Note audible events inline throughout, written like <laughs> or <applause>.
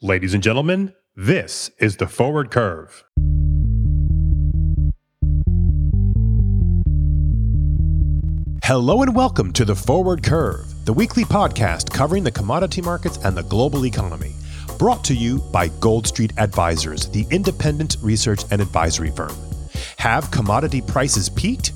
Ladies and gentlemen, this is the Forward Curve. Hello and welcome to the Forward Curve, the weekly podcast covering the commodity markets and the global economy. Brought to you by Gold Street Advisors, the independent research and advisory firm. Have commodity prices peaked?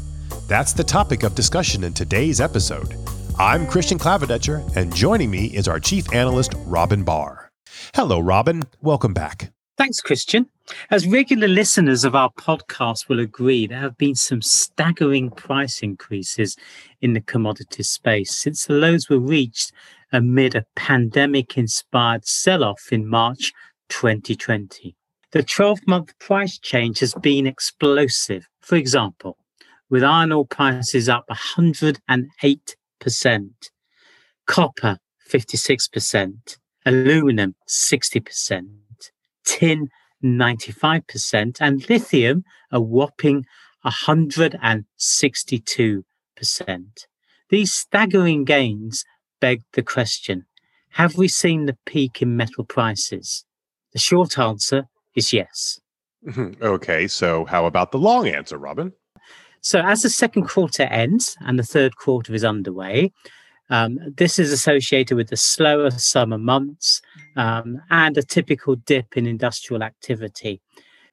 That's the topic of discussion in today's episode. I'm Christian Klavedetcher, and joining me is our chief analyst, Robin Barr. Hello, Robin. Welcome back. Thanks, Christian. As regular listeners of our podcast will agree, there have been some staggering price increases in the commodity space since the lows were reached amid a pandemic inspired sell off in March 2020. The 12 month price change has been explosive. For example, with iron ore prices up 108%, copper 56%, aluminum 60%, tin 95%, and lithium a whopping 162%. These staggering gains beg the question Have we seen the peak in metal prices? The short answer is yes. <laughs> Okay, so how about the long answer, Robin? So, as the second quarter ends and the third quarter is underway, um, this is associated with the slower summer months um, and a typical dip in industrial activity.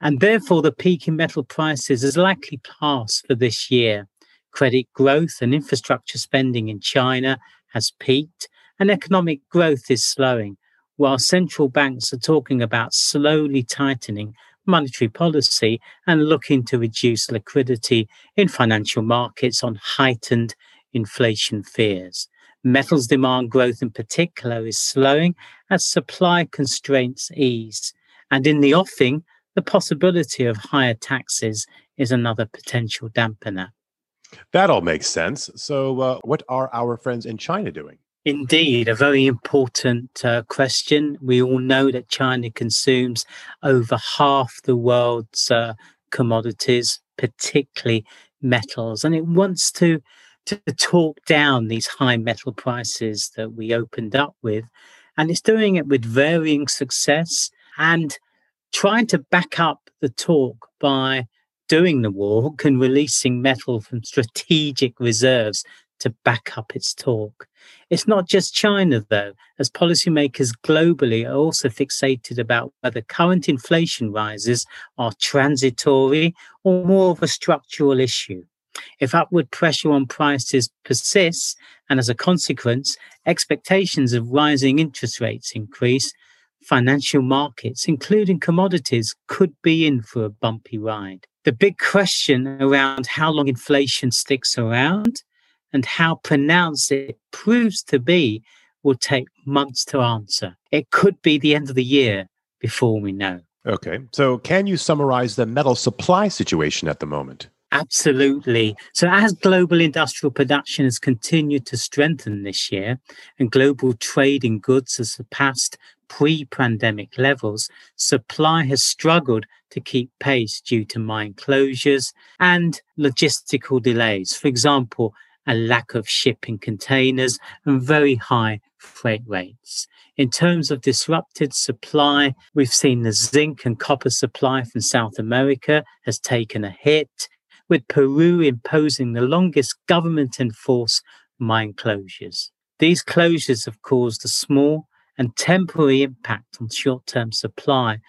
And therefore, the peak in metal prices is likely past for this year. Credit growth and infrastructure spending in China has peaked, and economic growth is slowing, while central banks are talking about slowly tightening monetary policy and looking to reduce liquidity in financial markets on heightened inflation fears. Metals demand growth in particular is slowing as supply constraints ease. And in the offing, the possibility of higher taxes is another potential dampener. That all makes sense. So, uh, what are our friends in China doing? Indeed, a very important uh, question. We all know that China consumes over half the world's uh, commodities, particularly metals, and it wants to to talk down these high metal prices that we opened up with. And it's doing it with varying success and trying to back up the talk by doing the walk and releasing metal from strategic reserves to back up its talk. It's not just China, though, as policymakers globally are also fixated about whether current inflation rises are transitory or more of a structural issue. If upward pressure on prices persists, and as a consequence, expectations of rising interest rates increase, financial markets, including commodities, could be in for a bumpy ride. The big question around how long inflation sticks around and how pronounced it proves to be will take months to answer. It could be the end of the year before we know. Okay. So, can you summarize the metal supply situation at the moment? Absolutely. So, as global industrial production has continued to strengthen this year and global trade in goods has surpassed pre pandemic levels, supply has struggled to keep pace due to mine closures and logistical delays. For example, a lack of shipping containers and very high freight rates. In terms of disrupted supply, we've seen the zinc and copper supply from South America has taken a hit with Peru imposing the longest government enforced mine closures. These closures have caused a small and temporary impact on short term supply,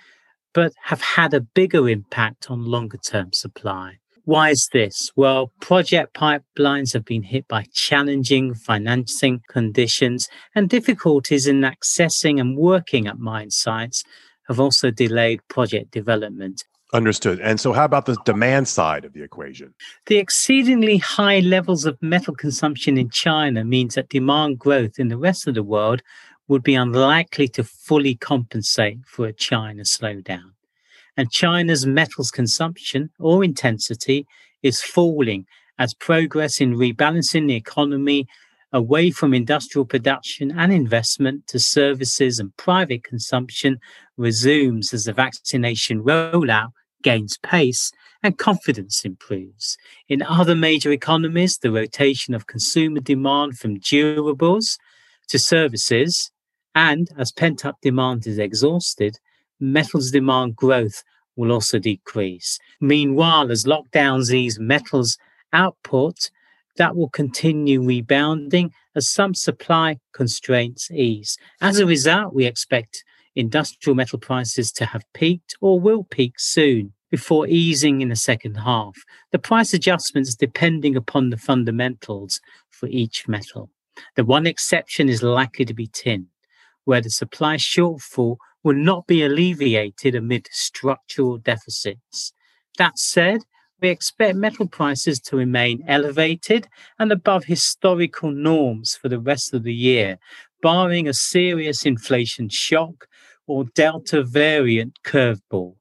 but have had a bigger impact on longer term supply. Why is this? Well, project pipelines have been hit by challenging financing conditions, and difficulties in accessing and working at mine sites have also delayed project development. Understood. And so, how about the demand side of the equation? The exceedingly high levels of metal consumption in China means that demand growth in the rest of the world would be unlikely to fully compensate for a China slowdown. And China's metals consumption or intensity is falling as progress in rebalancing the economy away from industrial production and investment to services and private consumption resumes as the vaccination rollout gains pace and confidence improves. In other major economies, the rotation of consumer demand from durables to services And as pent up demand is exhausted, metals demand growth will also decrease. Meanwhile, as lockdowns ease metals output, that will continue rebounding as some supply constraints ease. As a result, we expect industrial metal prices to have peaked or will peak soon before easing in the second half. The price adjustments depending upon the fundamentals for each metal. The one exception is likely to be tin, where the supply shortfall will not be alleviated amid structural deficits. That said, we expect metal prices to remain elevated and above historical norms for the rest of the year, barring a serious inflation shock or Delta variant curveball.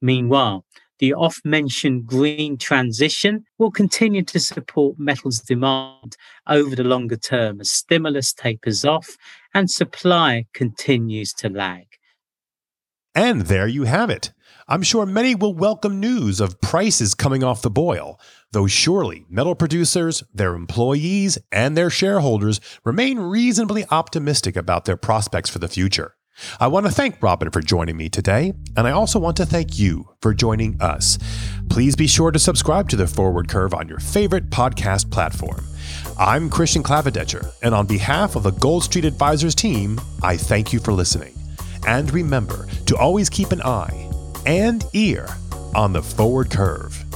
Meanwhile, the off mentioned green transition will continue to support metals demand over the longer term as stimulus tapers off and supply continues to lag. And there you have it. I'm sure many will welcome news of prices coming off the boil, though surely metal producers, their employees, and their shareholders remain reasonably optimistic about their prospects for the future. I want to thank Robin for joining me today, and I also want to thank you for joining us. Please be sure to subscribe to The Forward Curve on your favorite podcast platform. I'm Christian Klavedetcher, and on behalf of the Gold Street Advisors team, I thank you for listening. And remember to always keep an eye and ear on the forward curve.